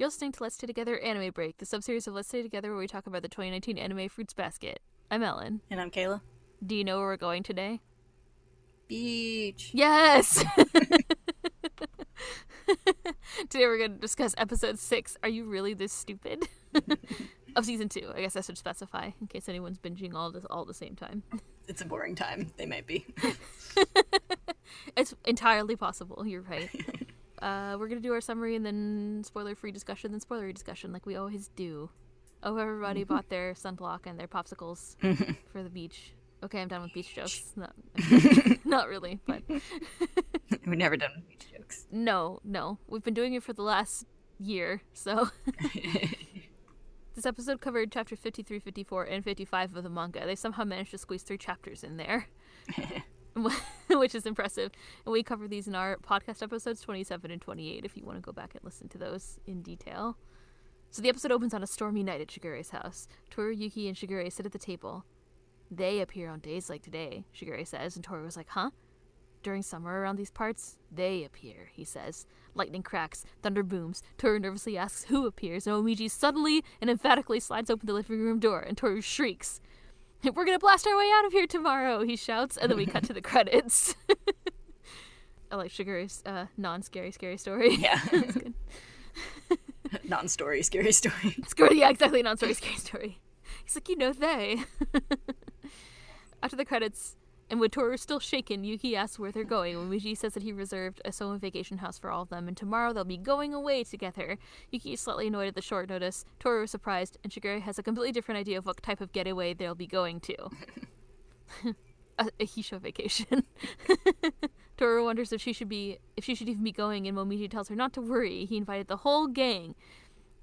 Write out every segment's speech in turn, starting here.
You're listening to Let's Stay Together Anime Break, the subseries of Let's Stay Together where we talk about the 2019 anime Fruits Basket. I'm Ellen. And I'm Kayla. Do you know where we're going today? Beach. Yes! today we're going to discuss episode 6, Are You Really This Stupid? of season 2. I guess I should specify in case anyone's binging all this all at the same time. It's a boring time. They might be. it's entirely possible. You're right. Uh, we're gonna do our summary and then spoiler-free discussion, then spoilery discussion, like we always do. Oh, everybody bought their sunblock and their popsicles for the beach. Okay, I'm done with beach jokes. Not, not really, but We've never done beach jokes. no, no. We've been doing it for the last year, so this episode covered chapter 53, 54, and 55 of the manga. They somehow managed to squeeze three chapters in there. which is impressive. And we cover these in our podcast episodes 27 and 28 if you want to go back and listen to those in detail. So the episode opens on a stormy night at Shigure's house. Toru, Yuki, and Shigure sit at the table. They appear on days like today, Shigure says, and Toru was like, huh? During summer around these parts, they appear, he says. Lightning cracks, thunder booms. Toru nervously asks who appears, and Momiji suddenly and emphatically slides open the living room door, and Toru shrieks. We're gonna blast our way out of here tomorrow, he shouts, and then we cut to the credits. I like Shigure's uh, non scary, scary story. Yeah. Non story, scary story. Scary, yeah, exactly, non story, scary story. He's like, you know, they. After the credits, and with Toru still shaken, Yuki asks where they're going. Momiji says that he reserved a Soma vacation house for all of them, and tomorrow they'll be going away together. Yuki is slightly annoyed at the short notice. Toru is surprised, and Shigure has a completely different idea of what type of getaway they'll be going to. a, a vacation. Toru wonders if she should be if she should even be going, and Momiji tells her not to worry. He invited the whole gang.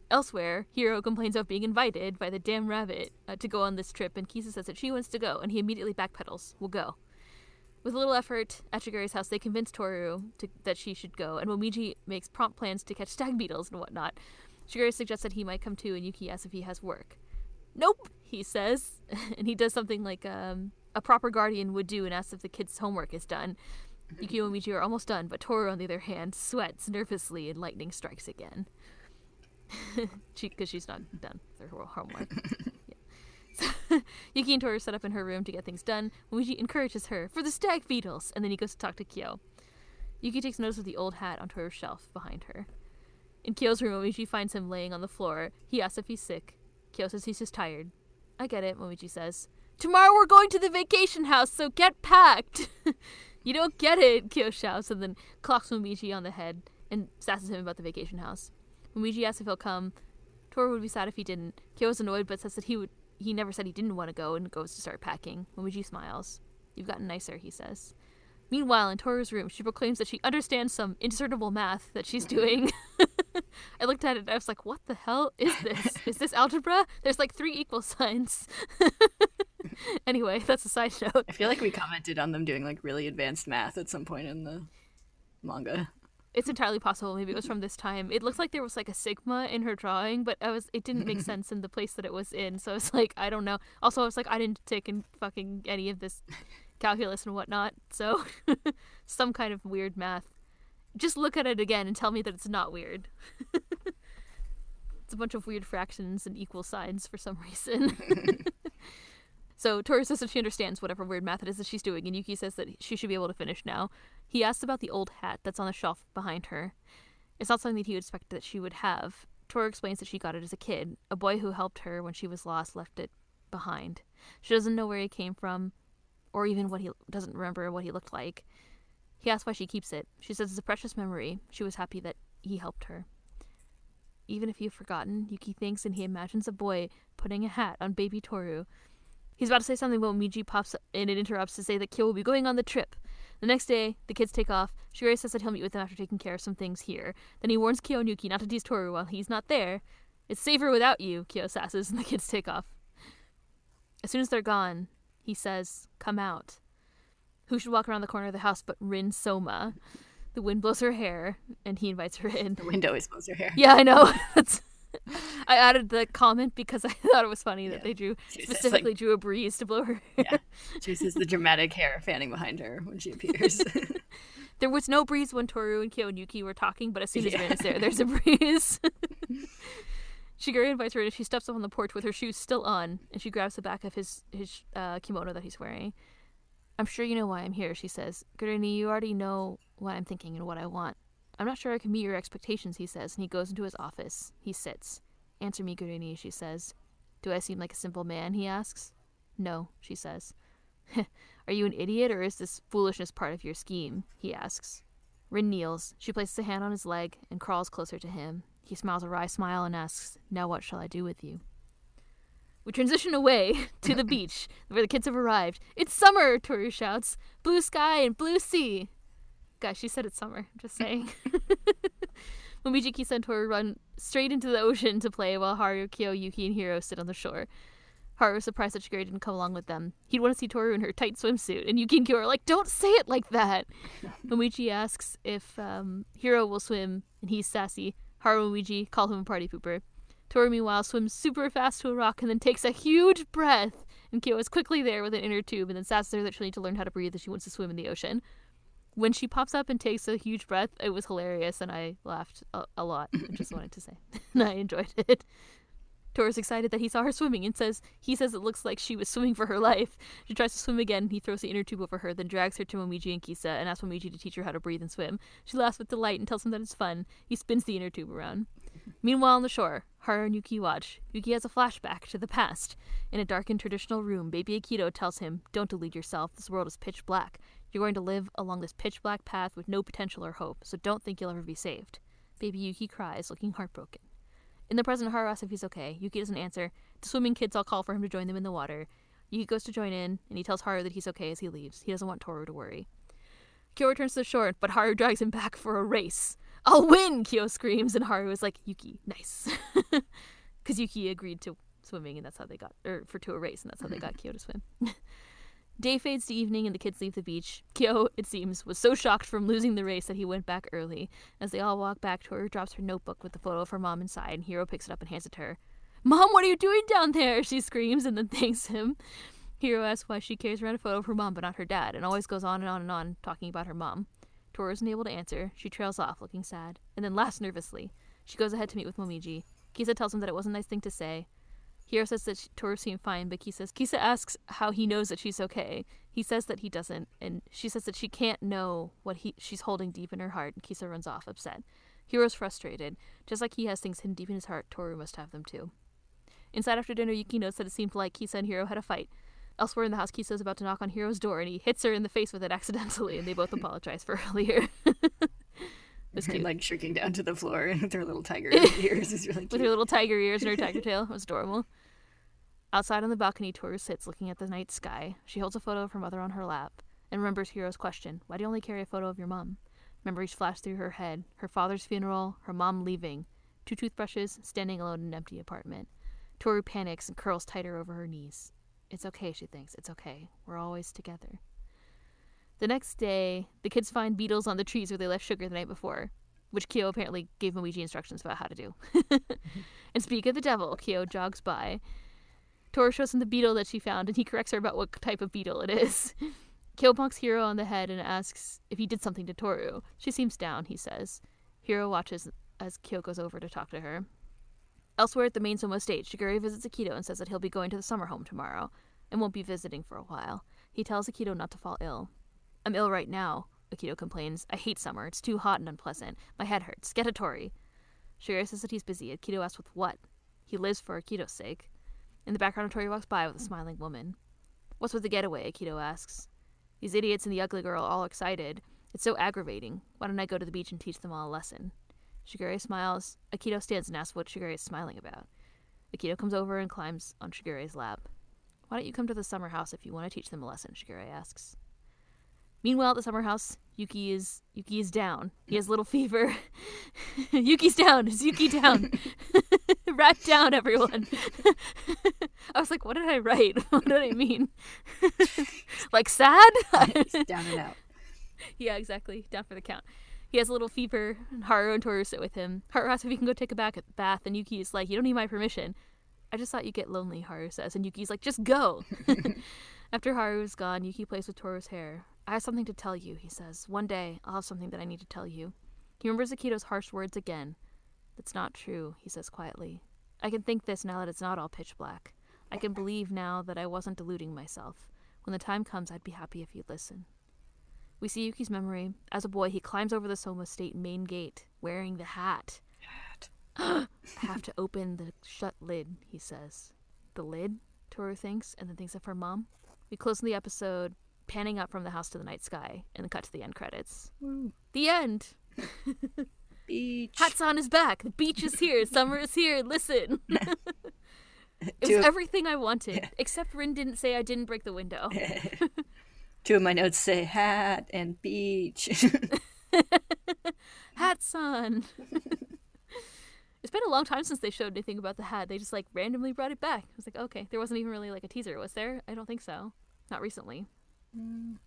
Elsewhere, Hiro complains of being invited by the damn rabbit uh, to go on this trip, and Kisa says that she wants to go, and he immediately backpedals. We'll go. With a little effort at Shigure's house, they convince Toru to, that she should go, and Momiji makes prompt plans to catch stag beetles and whatnot. Shigure suggests that he might come too, and Yuki asks if he has work. Nope, he says, and he does something like um, a proper guardian would do and asks if the kid's homework is done. Yuki and Momiji are almost done, but Toru, on the other hand, sweats nervously, and lightning strikes again she because she's not done with her homework. yeah. So, Yuki and Toru set up in her room to get things done. Momiji encourages her for the stag beetles, and then he goes to talk to Kyo. Yuki takes notice of the old hat on Toru's shelf behind her. In Kyo's room, Momiji finds him laying on the floor. He asks if he's sick. Kyo says he's just tired. I get it, Momiji says. Tomorrow we're going to the vacation house, so get packed. you don't get it, Kyo shouts, and then clocks Momiji on the head and sasses him about the vacation house. Momiji asks if he'll come, Toru would be sad if he didn't. Kyo is annoyed but says that he would he never said he didn't want to go and goes to start packing. Momiji smiles. You've gotten nicer, he says. Meanwhile, in Toru's room, she proclaims that she understands some indiscernible math that she's doing. I looked at it and I was like, what the hell is this? Is this algebra? There's like three equal signs. anyway, that's a side note. I feel like we commented on them doing like really advanced math at some point in the manga. It's entirely possible. Maybe it was from this time. It looks like there was like a sigma in her drawing, but I was it didn't make sense in the place that it was in. So it's like I don't know. Also, I was like I didn't take in fucking any of this calculus and whatnot. So some kind of weird math. Just look at it again and tell me that it's not weird. it's a bunch of weird fractions and equal signs for some reason. So Toru says that she understands whatever weird math it is that she's doing, and Yuki says that she should be able to finish now. He asks about the old hat that's on the shelf behind her. It's not something that he would expect that she would have. Toru explains that she got it as a kid. A boy who helped her when she was lost left it behind. She doesn't know where he came from, or even what he doesn't remember what he looked like. He asks why she keeps it. She says it's a precious memory. She was happy that he helped her. Even if you've forgotten, Yuki thinks and he imagines a boy putting a hat on baby Toru. He's about to say something, but Momiji pops in and interrupts to say that Kyo will be going on the trip. The next day, the kids take off. Shigure says that he'll meet with them after taking care of some things here. Then he warns Kyo and Yuki not to tease Toru while he's not there. It's safer without you, Kyo sasses, and the kids take off. As soon as they're gone, he says, Come out. Who should walk around the corner of the house but Rin Soma? The wind blows her hair, and he invites her in. The wind always blows her hair. Yeah, I know. That's I added the comment because I thought it was funny that Yeah. they drew She was just, specifically like- drew a breeze to blow her. Yeah. She sees the dramatic hair fanning behind her when she appears. There was no breeze when Toru and Kyo and Yuki were talking, but as soon as Yeah. Rin is there, there's a breeze. Shigure invites her and she steps up on the porch with her shoes still on and she grabs the back of his, his uh, kimono that he's wearing. I'm sure you know why I'm here, she says. Gure-nii, you already know what I'm thinking and what I want. I'm not sure I can meet your expectations, he says, and he goes into his office. He sits. Answer me, Gure-nii, she says. Do I seem like a simple man? he asks. No, she says. Are you an idiot or is this foolishness part of your scheme? he asks. Rin kneels. She places a hand on his leg and crawls closer to him. He smiles a wry smile and asks, Now what shall I do with you? We transition away to the beach where the kids have arrived. It's summer, Toru shouts. Blue sky and blue sea. Guys, she said it's summer. I'm just saying. Momiji, Kisa, and Toru run straight into the ocean to play while Haru, Kyo, Yuki, and Hiro sit on the shore. Haru is surprised that Shigure didn't come along with them. He'd want to see Toru in her tight swimsuit, and Yuki and Kyo are like, "Don't say it like that." Momiji asks if um, Hiro will swim, and he's sassy. Haru and Momiji call him a party pooper. Toru, meanwhile, swims super fast to a rock and then takes a huge breath. And Kyo is quickly there with an inner tube, and then sasses her that she'll need to learn how to breathe if she wants to swim in the ocean. When she pops up and takes a huge breath, it was hilarious, and I laughed a, a lot. I just wanted to say, and I enjoyed it. Toru's excited that he saw her swimming and says he says it looks like she was swimming for her life. She tries to swim again. He throws the inner tube over her, then drags her to Momiji and Kisa and asks Momiji to teach her how to breathe and swim. She laughs with delight and tells him that it's fun. He spins the inner tube around. Meanwhile, on the shore, Haru and Yuki watch. Yuki has a flashback to the past. In a darkened traditional room, baby Akito tells him, Don't delude yourself. This world is pitch black. You're going to live along this pitch black path with no potential or hope, so don't think you'll ever be saved. Baby Yuki cries, looking heartbroken. In the present, Haru asks if he's okay. Yuki doesn't answer. The swimming kids all call for him to join them in the water. Yuki goes to join in, and he tells Haru that he's okay as he leaves. He doesn't want Toru to worry. Kyo returns to the shore, but Haru drags him back for a race. I'll win! Kyo screams, and Haru is like, Yuki, nice. Because Yuki agreed to swimming, and that's how they got, or for to a race, and that's how they got Kyo to swim. Day fades to evening and the kids leave the beach. Kyo, it seems, was so shocked from losing the race that he went back early. As they all walk back, Toru drops her notebook with the photo of her mom inside, and Hiro picks it up and hands it to her. Mom, what are you doing down there? She screams and then thanks him. Hiro asks why she carries around a photo of her mom but not her dad, and always goes on and on and on talking about her mom. Toru isn't able to answer. She trails off, looking sad, and then laughs nervously. She goes ahead to meet with Momiji. Kisa tells him that it was a nice thing to say, Hiro says that she, Toru seemed fine, but Kisa, Kisa asks how he knows that she's okay. He says that he doesn't, and she says that she can't know what he she's holding deep in her heart, and Kisa runs off, upset. Hiro's frustrated. Just like he has things hidden deep in his heart, Toru must have them too. Inside after dinner, Yuki notes that it seemed like Kisa and Hiro had a fight. Elsewhere in the house, Kisa is about to knock on Hiro's door, and he hits her in the face with it accidentally, and they both apologize for earlier. Cute. like shrinking down to the floor with her little tiger ears is really cute. With her little tiger ears and her tiger tail. It was adorable. Outside on the balcony, Toru sits looking at the night sky. She holds a photo of her mother on her lap and remembers Hiro's question Why do you only carry a photo of your mom? Memories flash through her head her father's funeral, her mom leaving, two toothbrushes, standing alone in an empty apartment. Toru panics and curls tighter over her knees. It's okay, she thinks. It's okay. We're always together. The next day, the kids find beetles on the trees where they left sugar the night before, which Kyo apparently gave Momiji instructions about how to do. and speak of the devil, Kyo jogs by. Toru shows him the beetle that she found, and he corrects her about what type of beetle it is. Kyo bonks Hiro on the head and asks if he did something to Toru. She seems down, he says. Hiro watches as Kyo goes over to talk to her. Elsewhere at the main Soma estate, Shigure visits Akito and says that he'll be going to the summer home tomorrow and won't be visiting for a while. He tells Akito not to fall ill. I'm ill right now, Akito complains. I hate summer. It's too hot and unpleasant. My head hurts. Get Hatori. Shigure says that he's busy. Akito asks with what. He lives for Akito's sake. In the background, Tori walks by with a smiling woman. What's with the getaway? Akito asks. These idiots and the ugly girl all excited. It's so aggravating. Why don't I go to the beach and teach them all a lesson? Shigure smiles. Akito stands and asks what Shigure is smiling about. Akito comes over and climbs on Shigure's lap. Why don't you come to the summer house if you want to teach them a lesson? Shigure asks. Meanwhile, at the summer house, Yuki is Yuki is down. He has a little fever. Yuki's down. Is Yuki down? Rat down, everyone. I was like, what did I write? what did I mean? like sad? down and out. Yeah, exactly. Down for the count. He has a little fever, and Haru and Toru sit with him. Haru asks if he can go take a bath, bath, and Yuki is like, You don't need my permission. I just thought you'd get lonely, Haru says, and Yuki's like, Just go. After Haru is gone, Yuki plays with Toru's hair. I have something to tell you, he says. One day, I'll have something that I need to tell you. He remembers Akito's harsh words again. That's not true, he says quietly. I can think this now that it's not all pitch black. I can believe now that I wasn't deluding myself. When the time comes, I'd be happy if you'd listen. We see Yuki's memory. As a boy, he climbs over the Soma estate main gate, wearing the hat. Hat. I have to open the shut lid, he says. The lid? Toru thinks, and then thinks of her mom. We close the episode, panning up from the house to the night sky, and then cut to the end credits. Woo. The end! Beach. Hatsan is back. The beach is here. Summer is here. Listen. it was everything I wanted, except Rin didn't say I didn't break the window. Two of my notes say hat and beach. hat sun. it's been a long time since they showed anything about the hat. They just like randomly brought it back. I was like, okay, there wasn't even really like a teaser, was there? I don't think so. Not recently. Mm,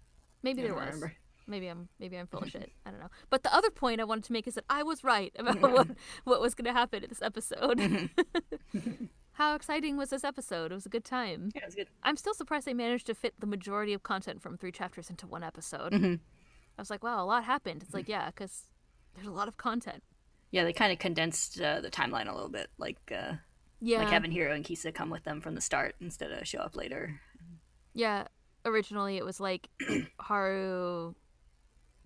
maybe there was. remember. Maybe I'm maybe I'm full of shit. I don't know. But the other point I wanted to make is that I was right about what what was going to happen in this episode. Mm-hmm. How exciting was this episode? It was a good time. yeah, it's good. I'm still surprised they managed to fit the majority of content from three chapters into one episode. Mm-hmm. I was like, wow, a lot happened. It's like, yeah, because there's a lot of content. Yeah, they kind of condensed uh, the timeline a little bit, like uh, Yeah, like having Hiro and Kisa come with them from the start instead of show up later. yeah. Originally, it was like Haru,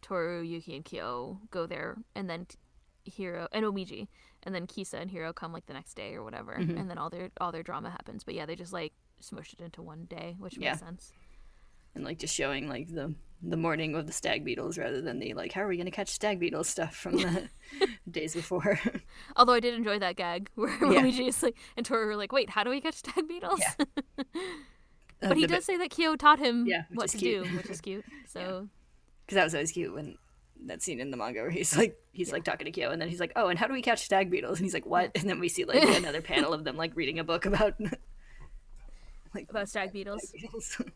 Toru, Yuki, and Kyo go there, and then Hiro and Momiji, and then Kisa and Hiro come like the next day or whatever, mm-hmm. and then all their all their drama happens. But yeah, they just like smushed it into one day, which Yeah. makes sense. and like just showing like the the morning of the stag beetles rather than the like how are we gonna catch stag beetles stuff from the days before. Although I did enjoy that gag where Yeah. Momiji is like, and Toru were like, wait, how do we catch stag beetles? Yeah. But uh, he does say that Kyo taught him Yeah, what to cute. do, which is cute. So because that was always cute when that scene in the manga where he's like he's like talking to Kyo and then he's like oh and how do we catch stag beetles and he's like what and then we see like another panel of them like reading a book about like about stag beetles. stag beetles.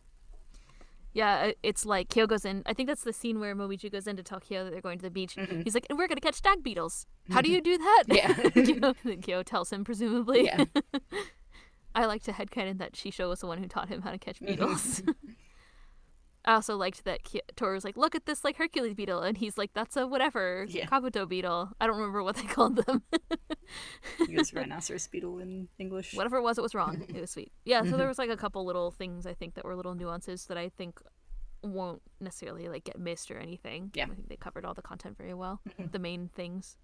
Yeah, it's like Kyo goes in. I think that's the scene where Momiji goes in to tell Kyo that they're going to the beach. He's like, and we're going to catch stag beetles. How do you do that? Mm-hmm. Yeah. Kyo, Kyo tells him, presumably. yeah I like to headcanon that Shisho was the one who taught him how to Mm-hmm. catch beetles. I also liked that Ki- was like, look at this like Hercules beetle, and he's like, that's a whatever Yeah. Kabuto beetle. I don't remember what they called them. he goes rhinoceros beetle in English whatever it was, it was wrong. It was sweet. Yeah, so there mm-hmm. was like a couple little things I think that were little nuances that I think won't necessarily like get missed or anything. Yeah. I think they covered all the content very well. Mm-hmm. The main things.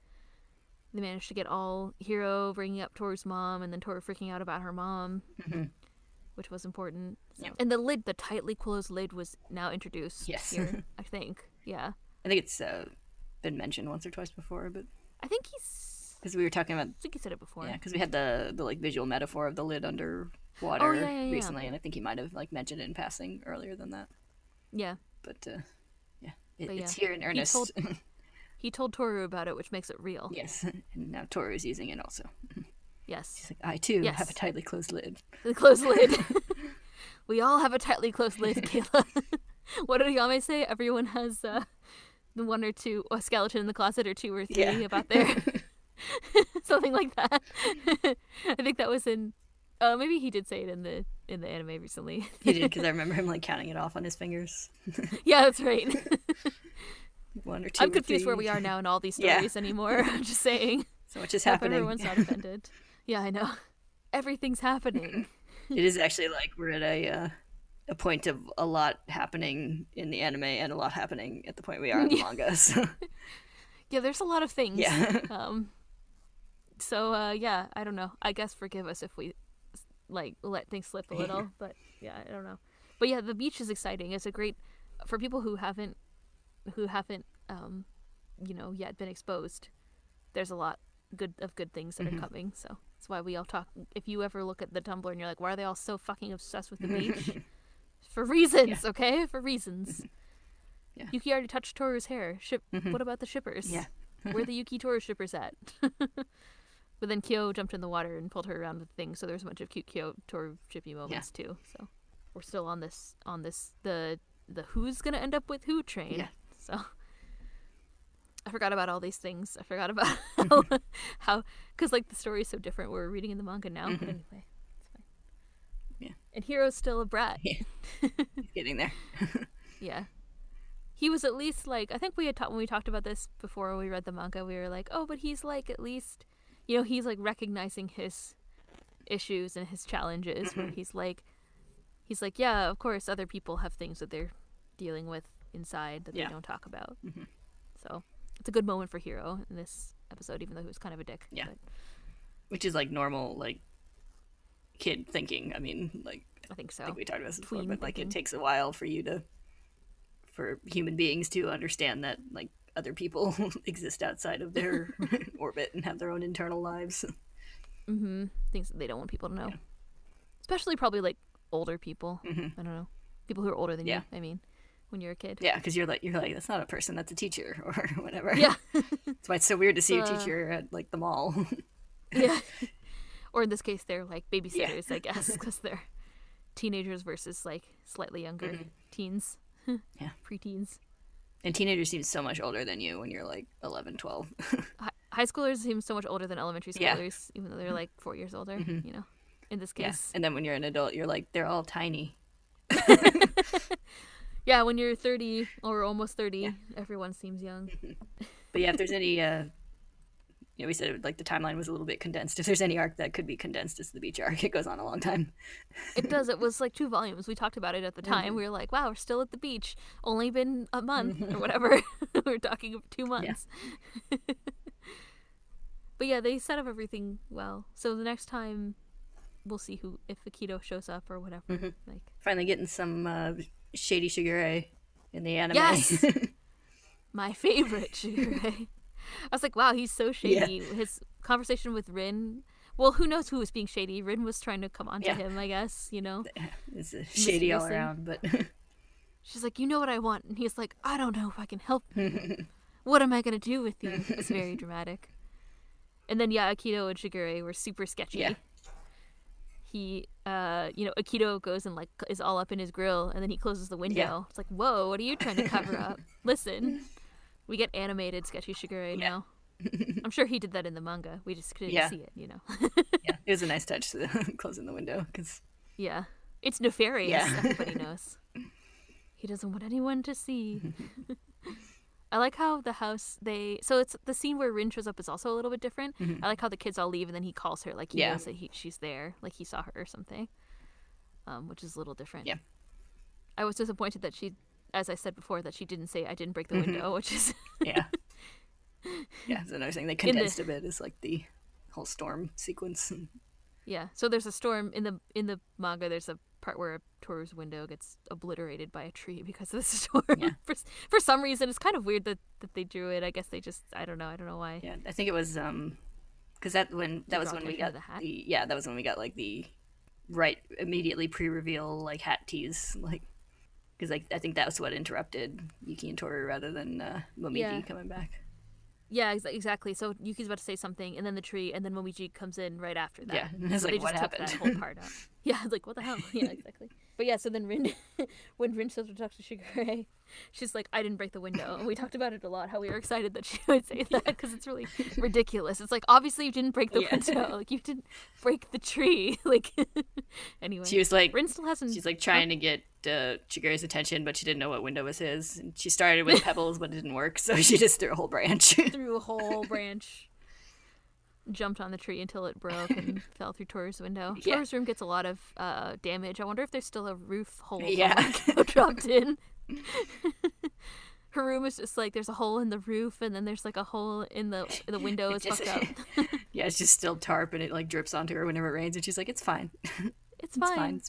They managed to get all Hiro bringing up Toru's mom and then Toru freaking out about her mom, mm-hmm. Which was important. So-. And the lid, the tightly closed lid, was now introduced Yes. here. I think. Yeah. I think it's uh, been mentioned once or twice before but I think he's. because we were talking about I think he said it before. Yeah, because we had the the like visual metaphor of the lid underwater Oh, yeah, yeah, yeah. recently, and I think he might have like mentioned it in passing earlier than that. Yeah. But uh, yeah, it, But it's here in he earnest. told- He told Toru about it, which makes it real. yes, and now Toru is using it also. Yes. He's like, I too Yes. have a tightly closed lid. The closed lid. we all have a tightly closed lid, Kayla. what did Ayame say? Everyone has uh, the one or two, a skeleton in the closet or two or three Yeah. about there. Something like that. I think that was in. Uh, maybe he did say it in the in the anime recently. He did because I remember him like counting it off on his fingers. yeah, that's right. One or two. I'm or confused where we are now in all these Yeah. stories anymore. I'm just saying. So much is happening. everyone's not offended. Yeah, I know. Everything's happening. it is actually like we're at a uh, a point of a lot happening in the anime and a lot happening at the point we are in the manga. So Yeah, there's a lot of things. yeah, Um. So uh, yeah, I don't know. I guess forgive us if we like let things slip a little, but yeah, I don't know. But yeah, the beach is exciting. It's a great for people who haven't who haven't um you know yet been exposed. There's a lot good of good things that are coming. So that's why we all talk. If you ever look at the Tumblr and you're like, why are they all so fucking obsessed with the beach? For reasons, okay? For reasons. Yeah. Yuki already touched Toru's hair. Ship. Mm-hmm. What about the shippers? Yeah. Where are the Yuki Toru shippers at? but then Kyo jumped in the water and pulled her around the thing, so there's a bunch of cute Kyo Toru shippy moments too. So we're still on this on this the the who's gonna end up with who train. Yeah. So I forgot about all these things. I forgot about how because like the story is so different. We're reading in the manga now, but anyway, it's fine. Yeah. And Hiro's still a brat. Yeah. He's getting there. Yeah. He was at least like I think we had talked when we talked about this before we read the manga. We were like, oh, but he's like at least you know, he's like recognizing his issues and his challenges where he's like he's like, Yeah, of course other people have things that they're dealing with inside that Yeah. they don't talk about. Mhm. So it's a good moment for Hiro in this episode, even though he was kind of a dick. Yeah. but Which is like normal, like kid thinking. I mean, like I think so. I think we talked about this before, Tween but like thinking. it takes a while for you to, for human beings to understand that like other people exist outside of their orbit and have their own internal lives. Mm-hmm. Things that they don't want people to know. Especially probably like older people. Mhm. I don't know. People who are older than Yeah. you, I mean, when you're a kid. Yeah, because you're like you're like that's not a person, that's a teacher or whatever. Yeah. that's why it's so weird to see a Uh, teacher at like the mall. yeah. or in this case, they're like babysitters, I guess, because they're teenagers versus like slightly younger Mhm. teens. Yeah. Preteens. and teenagers seem so much older than you when you're like 11, 12. High schoolers seem so much older than elementary Yeah. schoolers, even though they're like four years older, Mhm. you know, in this Yeah. case. And then when you're an adult, you're like they're all tiny. Yeah, when you're 30 or almost 30, Yeah. everyone seems young. But yeah, if there's any, uh, you know, we said it, like the timeline was a little bit condensed. If there's any arc that could be condensed, it's the beach arc. It goes on a long time. It does. It was like two volumes. We talked about it at the time. Mhm. We were like, wow, we're still at the beach. Only been a month or whatever. we're talking two months. but yeah, they set up everything well. So the next time we'll see who, if Akito shows up or whatever. Mhm. Like, Finally getting some uh, shady Shigure in the anime. Yes! my favorite Shigure. I was like, wow, he's so Yeah. shady. His conversation with Rin. Well, who knows who was being shady? Rin was trying to come onto Yeah. him, I guess, you know? it's shady all around, but She's like, you know what I want. And he's like, I don't know if I can help. what am I going to do with you? It's very dramatic. And then, yeah, Akito and Shigure were super sketchy. Yeah. He, uh, you know, Akito goes and, like, is all up in his grill, and then he closes the window. It's like, whoa, what are you trying to cover up? Listen, we get animated sketchy Shigure Yeah. now. I'm sure he did that in the manga. We just couldn't Yeah. see it, you know? yeah, it was a nice touch to closing the window because yeah. It's nefarious. Yeah. Everybody knows. He doesn't want anyone to see. I like how the house they so it's the scene where Rin shows up is also a little bit different. Mhm. I like how the kids all leave and then he calls her like he Yeah. knows that he, she's there, like he saw her or something, um, which is a little different. Yeah. I was disappointed that she, as I said before, that she didn't say I didn't break the Mhm. window, which is yeah, yeah. It's another thing they In the- condensed a bit is like the whole storm sequence. yeah. So there's a storm in the in the manga. There's a part where Toru's window gets obliterated by a tree because of the storm. Yeah. for, for some reason, it's kind of weird that, that they drew it. I guess they just I don't know. I don't know why. Yeah, I think it was um, because that when that was when we got the hat? the yeah that was when we got like the right immediately pre-reveal like hat tease like because like I think that was what interrupted Yuki and Toru rather than uh, Momiji Yeah. coming back. Yeah, ex- exactly. So Yuki's about to say something, and then the tree, and then Momiji comes in right after that. Yeah, And it's so like, they what just took happened? that whole part out. Yeah, it's like what the hell? Yeah, exactly. But yeah, so then Rin, when Rin says to talk to Shigure, she's like, "I didn't break the window." And we talked about it a lot. How we were excited that she would say that because it's really ridiculous. It's like obviously you didn't break the Yeah. window. Like you didn't break the tree. Like anyway, She was like Rin still hasn't. she's like trying to get uh, Shigure's attention, but she didn't know what window was his. And she started with pebbles, but it didn't work, so she just threw a whole branch. threw a whole branch, jumped on the tree until it broke and fell through Toru's window. Yeah. Toru's room gets a lot of uh, damage. I wonder if there's still a roof hole Yeah. Dropped in. Her room is just like there's a hole in the roof and then there's like a hole in the the window. It's fucked up. yeah, it's just still tarp, and it like drips onto her whenever it rains, and she's like, "It's fine, It's it's fine.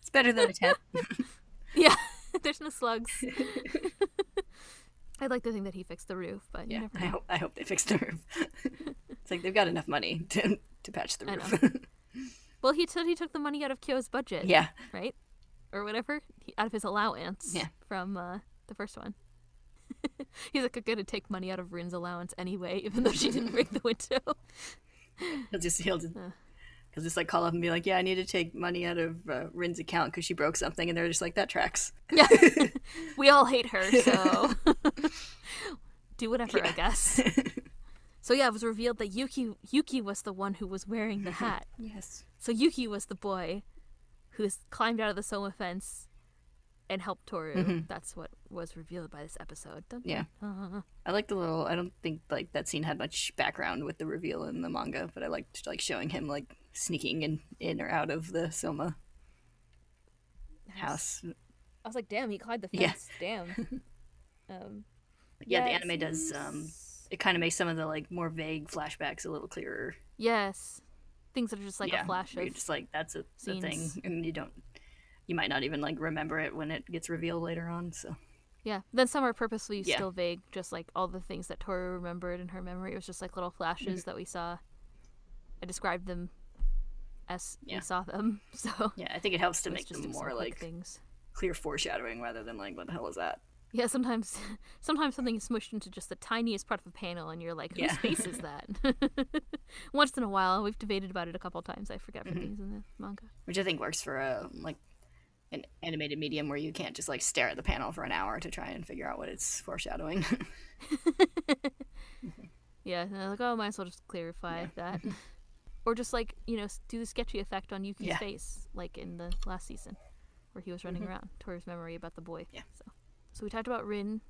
It's, better than a tent." Yeah, there's no slugs. I'd like to think that he fixed the roof, but you Yeah, never I hope I hope they fixed the roof. it's like they've got enough money to to patch the roof. Well, he said he took the money out of Kyo's budget. yeah, right? Or whatever, he, out of his allowance Yeah. from uh, the first one. He's like, gonna take money out of Rin's allowance anyway, even though she didn't break the window. he'll just he'll just, Uh. He'll just like call up and be like, "Yeah, I need to take money out of uh, Rin's account because she broke something," and they're just like, "That tracks." yeah, we all hate her, so do whatever, I guess. So yeah, it was revealed that Yuki Yuki was the one who was wearing the hat. Yes. So Yuki was the boy who climbed out of the Soma fence and help Toru. That's what was revealed by this episode. Dun, Yeah. I like the little. I don't think like that scene had much background with the reveal in the manga, but I liked like showing him like sneaking in in or out of the Soma house. I was like, damn, he climbed the Yeah. fence. Damn. Um, Yeah, the it anime does. Um, it kind of makes some of the like more vague flashbacks a little clearer. Yes. Things that are just like yeah, a flash you're just like that's a, the thing, and you don't. You might not even like remember it when it gets revealed later on. So Yeah. Then some are purposely Yeah. still vague, just like all the things that Toru remembered in her memory. It was just like little flashes Mm-hmm. that we saw. I described them as Yeah. we saw them. So yeah, I think it helps to make just them more like things. clear foreshadowing rather than like what the hell is that? Yeah, sometimes sometimes something is smushed into just the tiniest part of a panel and you're like, whose Yeah. face is that? Once in a while, we've debated about it a couple times. I forget Mm-hmm. for things in the manga. which I think works for a like an animated medium where you can't just like stare at the panel for an hour to try and figure out what it's foreshadowing. Yeah, and like, oh, might as well just clarify that. Or just like, you know, do the sketchy effect on Yuki's Yeah. face, like in the last season, where he was running around, Toru's memory about the boy. Mm-hmm. Yeah. So, so we talked about Rin,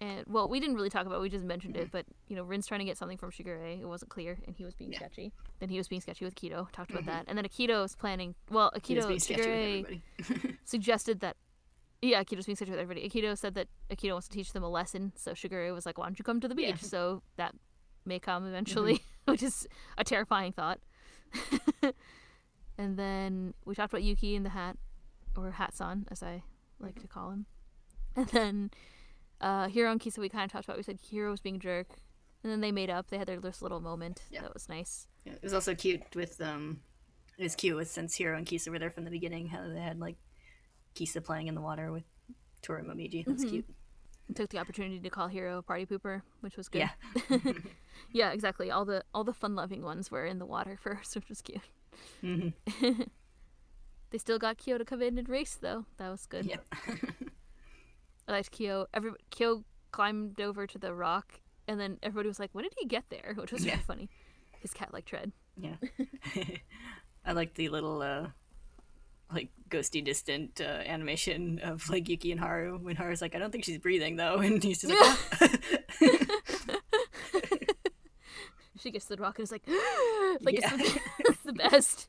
and well, we didn't really talk about. it, We just mentioned it, but you know, Rin's trying to get something from Shigure. It wasn't clear, and he was being Yeah. Mm-hmm. sketchy. Then he was being sketchy with Akito. Talked about that, and then Akito was planning. Well, Akito being sketchy with Shigure suggested that. Yeah, Akito's being sketchy with everybody. Akito said that Akito wants to teach them a lesson, so Shigure was like, "Why don't you come to the beach?" Yeah. Mm-hmm. So that may come eventually, which is a terrifying thought. and then we talked about Yuki and the hat, or Hatsan, as I like to call him. And then uh, Hiro and Kisa, we kind of talked about. We said Hiro was being a jerk, and then they made up. They had their this little moment. Yeah. That was nice. Yeah, it was also cute with um it was cute with since Hiro and Kisa were there from the beginning, how they had like Kisa playing in the water with Toru Momiji. That's cute. Took the opportunity to call Hiro a party pooper, which was good. Yeah. Yeah, exactly. All the all the fun loving ones were in the water first, which was cute. hmm They still got Kyo to come in and race though. That was good. Yeah. I liked Kyo. Every Kyo climbed over to the rock, and then everybody was like, "When did he get there?" Which was Yeah. really funny. His cat like tread. Yeah. I like the little uh like ghosty distant uh, animation of like Yuki and Haru when Haru's like, I don't think she's breathing though and he's just like. She gets the rock and is like, like Yeah. it's, the, it's the best.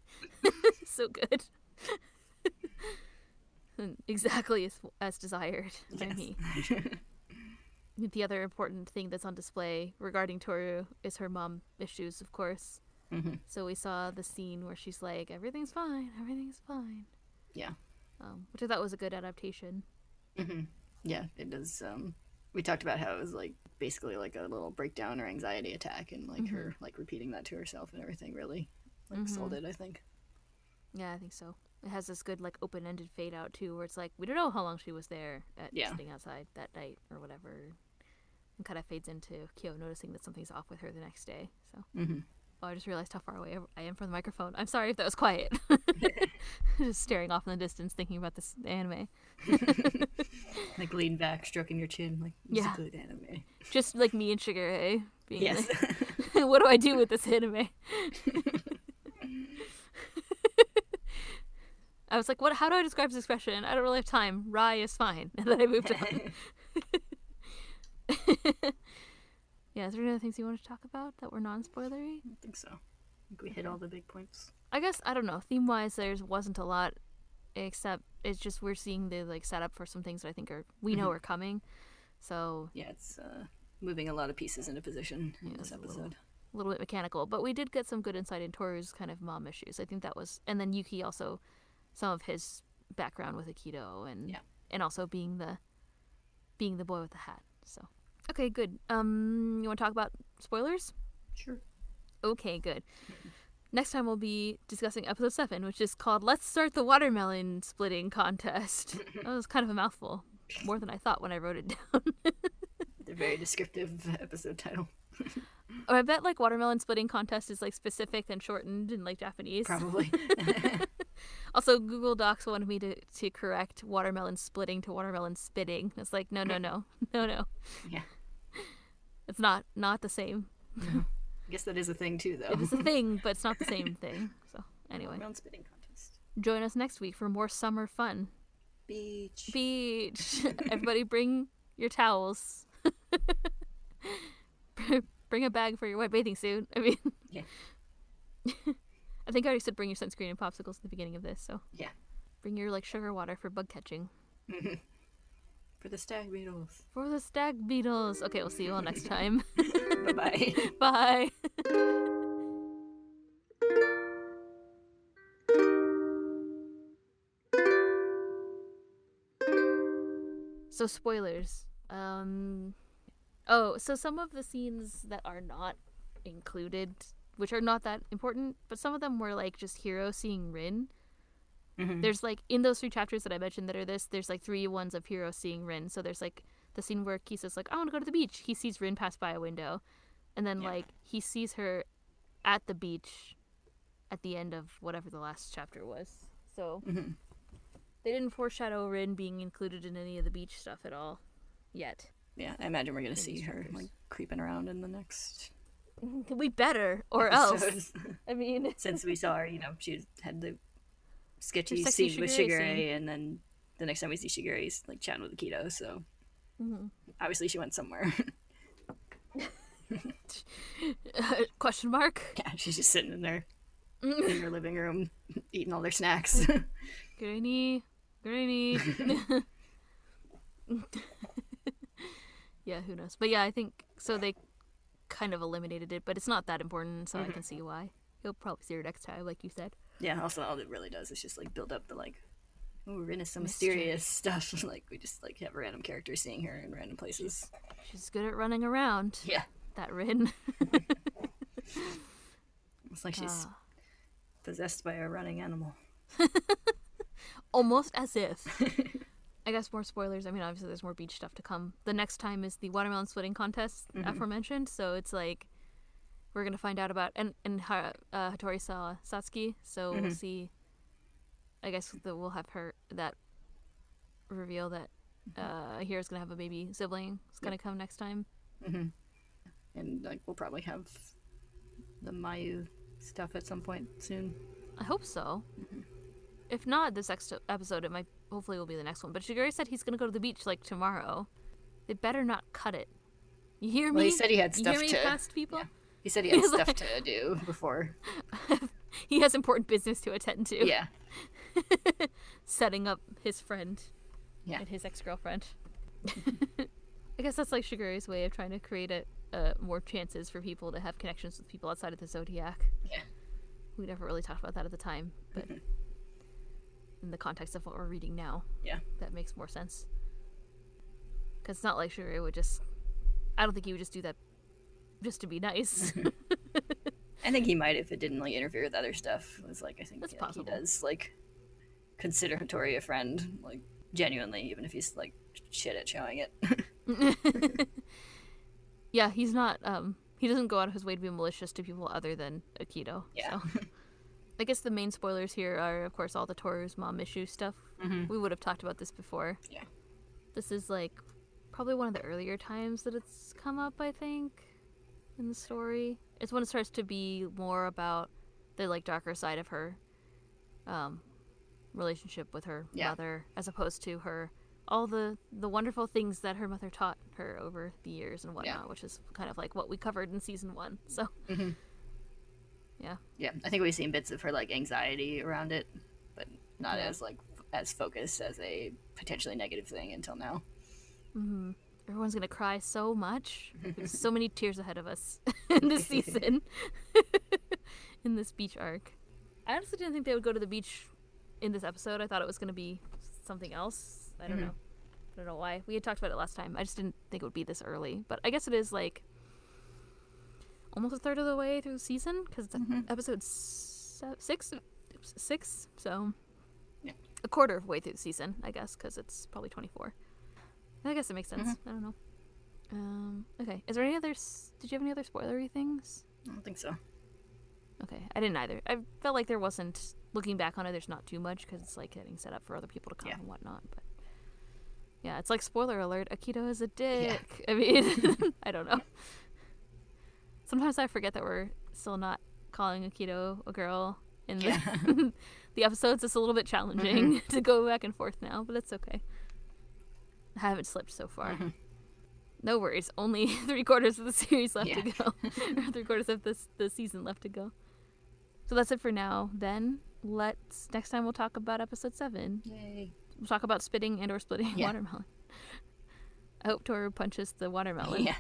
so good. Exactly as as desired by Yes. me. The other important thing that's on display regarding Toru is her mom issues, of course. Mhm. So we saw the scene where she's like, "Everything's fine, everything's fine," Yeah. um, which I thought was a good adaptation. hmm Yeah, it does. Um, we talked about how it was like basically like a little breakdown or anxiety attack, and like her like repeating that to herself and everything really like sold it. I think. Yeah, I think so. It has this good like open-ended fade out too, where it's like we don't know how long she was there at Yeah. sitting outside that night or whatever, and kind of fades into Kyo noticing that something's off with her the next day. So. hmm Oh, I just realized how far away I am from the microphone. I'm sorry if that was quiet. just staring off in the distance, thinking about this anime. Like lean back, stroking your chin, like it's Yeah. a good anime. Just like me and Shigure eh? being Yes. like, what do I do with this anime? I was like, what? How do I describe this expression? I don't really have time. Rai is fine, and then I moved on. Yeah, is there any other things you want to talk about that were non-spoilery? I think so. I think we hit all the big points. I guess I don't know. Theme wise, there wasn't a lot, except it's just we're seeing the like setup for some things that I think are we know are coming. So Yeah, it's uh, moving a lot of pieces into position in Yeah, this it's a little- episode. a little bit mechanical, but we did get some good insight into Toru's kind of mom issues. I think that was, and then Yuki also some of his background with Akito and Yeah. and also being the being the boy with the hat. So okay, good. Um, you want to talk about spoilers? Sure. Okay, good. Next time we'll be discussing episode seven, which is called "Let's Start the Watermelon Splitting Contest." that was kind of a mouthful, more than I thought when I wrote it down. The very descriptive episode title. oh, I bet like watermelon splitting contest is like specific and shortened in like Japanese. Probably. Also, Google Docs wanted me to, to correct watermelon splitting to watermelon spitting. It's like, no, no, no, no, no. yeah. It's not not the same. I guess that is a thing too, though. It is a thing, but it's not the same thing. So anyway, Round spitting contest. join us next week for more summer fun. Beach. Beach. Everybody bring your towels. bring a bag for your wet bathing suit. I mean, Yeah. I think I already said bring your sunscreen and popsicles at the beginning of this, so Yeah. bring your like sugar water for bug catching. Mm-hmm. For the stag beetles. For the stag beetles. Okay, we'll see you all next time. bye bye. Bye. so spoilers. Um Oh, so some of the scenes that are not included, which are not that important, but some of them were like just Hiro seeing Rin. Mhm. There's like in those three chapters that I mentioned that are this, there's like three ones of Hiro seeing Rin. So there's like the scene where Kisa's like, I want to go to the beach. He sees Rin pass by a window. And then Yeah. like he sees her at the beach at the end of whatever the last chapter was. So Mhm. they didn't foreshadow Rin being included in any of the beach stuff at all yet. Yeah, I imagine we're gonna see her chapters. like creeping around in the next We better, or else. I mean, Since we saw her, you know, she had the sketchy scene with Shigure scene. and then the next time we see Shigure, he's like chatting with Akito. So mhm. obviously she went somewhere. question mark. yeah, she's just sitting in there in her living room, eating all their snacks. Grainy, grainy. yeah, who knows? But yeah, I think so. They kind of eliminated it, but it's not that important, so I can see why. You'll probably see her next time, like you said. Yeah, also all it really does is just like build up the like, oh, we're into some Mystery. mysterious stuff. like we just like have random characters seeing her in random places. She's good at running around. Yeah, That Rin. it's like she's Ah. possessed by a running animal. Almost as if. I guess more spoilers. I mean, obviously, there's more beach stuff to come. The next time is the watermelon splitting contest aforementioned. So it's like we're gonna find out about and and uh, Hatori saw Satsuki. So we'll see. I guess that we'll have her that reveal that uh, Hiro's gonna have a baby sibling. It's gonna come next time. and like we'll probably have the Mayu stuff at some point soon. I hope so. If not this next episode, it might hopefully will be the next one. But Shigure said he's gonna go to the beach like tomorrow. They better not cut it. You hear me? Well, he said he had stuff you hear me, to. past people? yeah. He said he had He's stuff like- to do before. He has important business to attend to. Yeah, Setting up his friend Yeah. and his ex girlfriend. I guess that's like Shigure's way of trying to create a, uh, more chances for people to have connections with people outside of the zodiac. yeah, We never really talked about that at the time, but in the context of what we're reading now, yeah. that makes more sense. Because it's not like Shigure would just. I don't think he would just do that just to be nice. I think he might if it didn't like interfere with other stuff. It was like I think That's yeah, possible. he does like consider Hatori a friend, like genuinely, even if he's like shit at showing it. yeah, he's not. Um, he doesn't go out of his way to be malicious to people other than Akito. Yeah. So. I guess the main spoilers here are, of course, all the Toru's mom issue stuff. Mhm. We would have talked about this before. Yeah. This is like probably one of the earlier times that it's come up. I think in the story, it's when it starts to be more about the like darker side of her um, relationship with her Yeah. mother, as opposed to her all the the wonderful things that her mother taught her over the years and whatnot, which is kind of like what we covered in season one. So, Mhm. yeah, Yeah, I think we've seen bits of her like anxiety around it, but not Yeah. as like as focused as a potentially negative thing until now. hmm everyone's gonna cry so much. There's so many tears ahead of us in this season, in this beach arc. I honestly didn't think they would go to the beach in this episode. I thought it was gonna be something else. I don't Mhm. know. I don't know why. We had talked about it last time. I just didn't think it would be this early. But I guess it is like almost a third of the way through the season because it's Mhm. episode se- six, six. So Yeah. a quarter of the way through the season, I guess, because it's probably twenty four. I guess it makes sense. I don't know. Um, okay. Is there any others? Did you have any other spoilery things? I don't think so. Okay, I didn't either. I felt like there wasn't. Looking back on it, there's not too much because it's like getting set up for other people to come Yeah. and whatnot. But yeah, it's like spoiler alert: Akito is a dick. I mean, I don't know. Sometimes I forget that we're still not calling Akito a girl in the, Yeah. the episodes. It's a little bit challenging to go back and forth now, but it's okay. I haven't slipped so far. Mm-hmm. No worries. Only three quarters of the series left to go, or three quarters of this the season left to go. So that's it for now. Then let's next time we'll talk about episode seven. Yay. We'll talk about spitting and or splitting Yeah. watermelon. I hope Toru punches the watermelon. Yeah.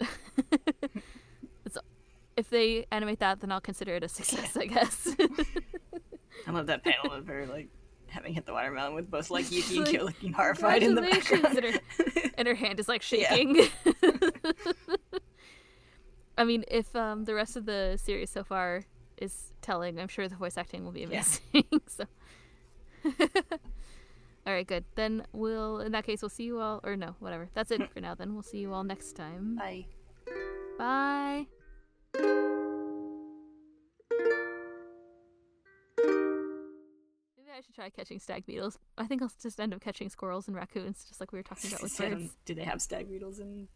If they animate that, then I'll consider it a success, I guess. I love that panel of her like having hit the watermelon with both like Yuki and Like, Kyo looking horrified in the background. and, her, and her hand is like Yeah. shaking. I mean, if um, the rest of the series so far is telling, I'm sure the voice acting will be Yeah. amazing. so, all right, good. Then we'll, in that case, we'll see you all, or no, whatever. That's it for now. Then we'll see you all next time. Bye. Bye. Maybe I should try catching stag beetles. I think I'll just end up catching squirrels and raccoons, just like we were talking about with birds. do they have stag beetles in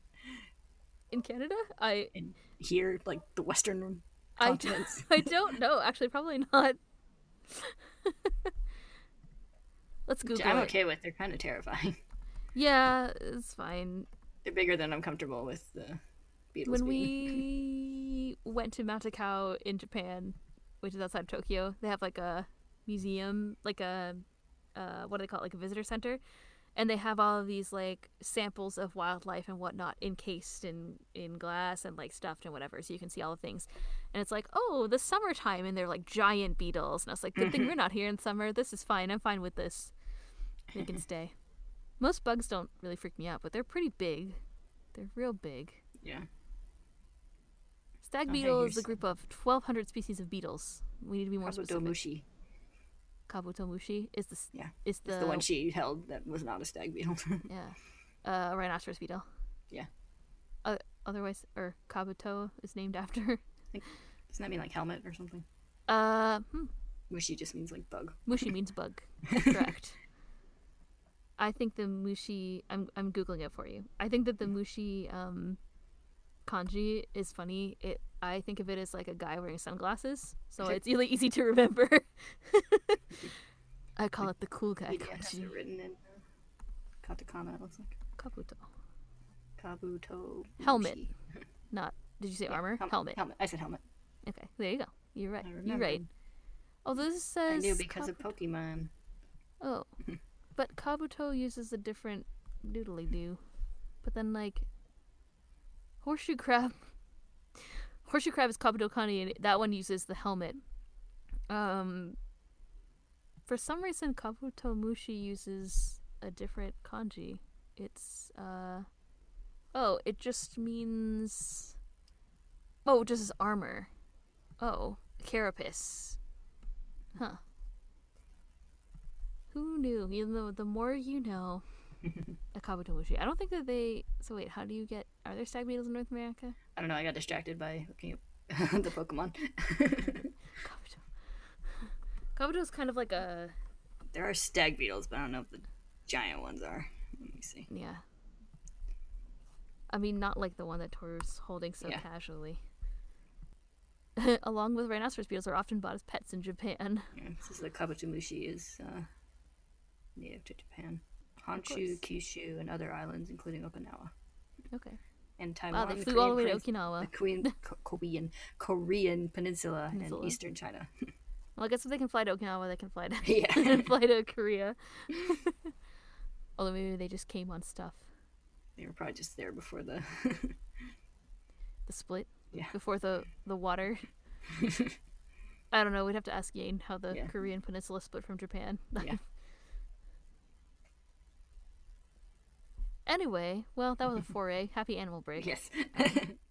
In Canada, I in here, like the western continents? I don't know. Actually, probably not. Let's Which Google I'm it. okay with. They're kind of terrifying. Yeah, it's fine. They're bigger than I'm comfortable with the beetles. when being. we went to Mount Takao in Japan, which is outside of Tokyo, they have like a museum, like a uh, what do they call it, like a visitor center, and they have all of these like samples of wildlife and whatnot encased in in glass and like stuffed and whatever, so you can see all the things. And it's like, oh, the summertime, and they're like giant beetles, and I was like, good thing we're not here in summer. This is fine. I'm fine with this. We can stay. Most bugs don't really freak me out, but they're pretty big. They're real big. yeah. Stag beetle is a group of 1,200 species of beetles. We need to be more specific. Kabutomushi is the Yeah. is the, the one she held that was not a stag beetle. yeah uh, a rhinoceros beetle. Yeah. Uh, otherwise, or Kabuto is named after. Doesn't that mean like helmet or something? Uh, hmm, Mushi just means like bug. mushi means bug. Correct. I think the mushi. I'm I'm googling it for you. I think that the mushi um, kanji is funny. It I think of it as like a guy wearing sunglasses, so it's really easy to remember. I call it the cool guy kanji. it written in katakana. It looks like Kabuto. kabuto. Helmet. Not. Did you say armor? Helmet. Helmet. Helmet. I said helmet. Okay, there you go. You're right. You're right. Oh, this says. I knew because of Pokemon. Oh, but Kabuto uses a different doodly doo. But then, like, horseshoe crab. Horseshoe crab is Kabuto Kani, and that one uses the helmet. Um, for some reason, Kabuto Mushi uses a different kanji. It's uh, oh, it just means. Oh, just is armor. Oh, carapace. Huh. Who knew? You know, the more you know. a kabutomushi. I don't think that they. So wait, how do you get? Are there stag beetles in North America? I don't know. I got distracted by looking at the Pokemon. Kabuto. Kabuto is kind of like a there are stag beetles, but I don't know if the giant ones are. Let me see. yeah. I mean, not like the one that Toru's holding so Yeah. casually. Along with rhinoceros beetles, are often bought as pets in Japan. Yeah, this is the Kabutomushi is uh, native to Japan. Honshu, Kyushu, and other islands, including Okinawa Okay. and Wow, Taiwan. they the flew all the way to Okinawa. The Korean, Ko- Korean, Korean Peninsula, Peninsula. and Eastern China. Well, I guess if they can fly to Okinawa, they can fly to yeah, fly to Korea. Although maybe they just came on stuff. they were probably just there before the. The split. Yeah. Before the the water. I don't know. We'd have to ask Yane how the Yeah. Korean peninsula split from Japan. Yeah. Anyway, well, that was a foray. Happy animal break. yes. Um,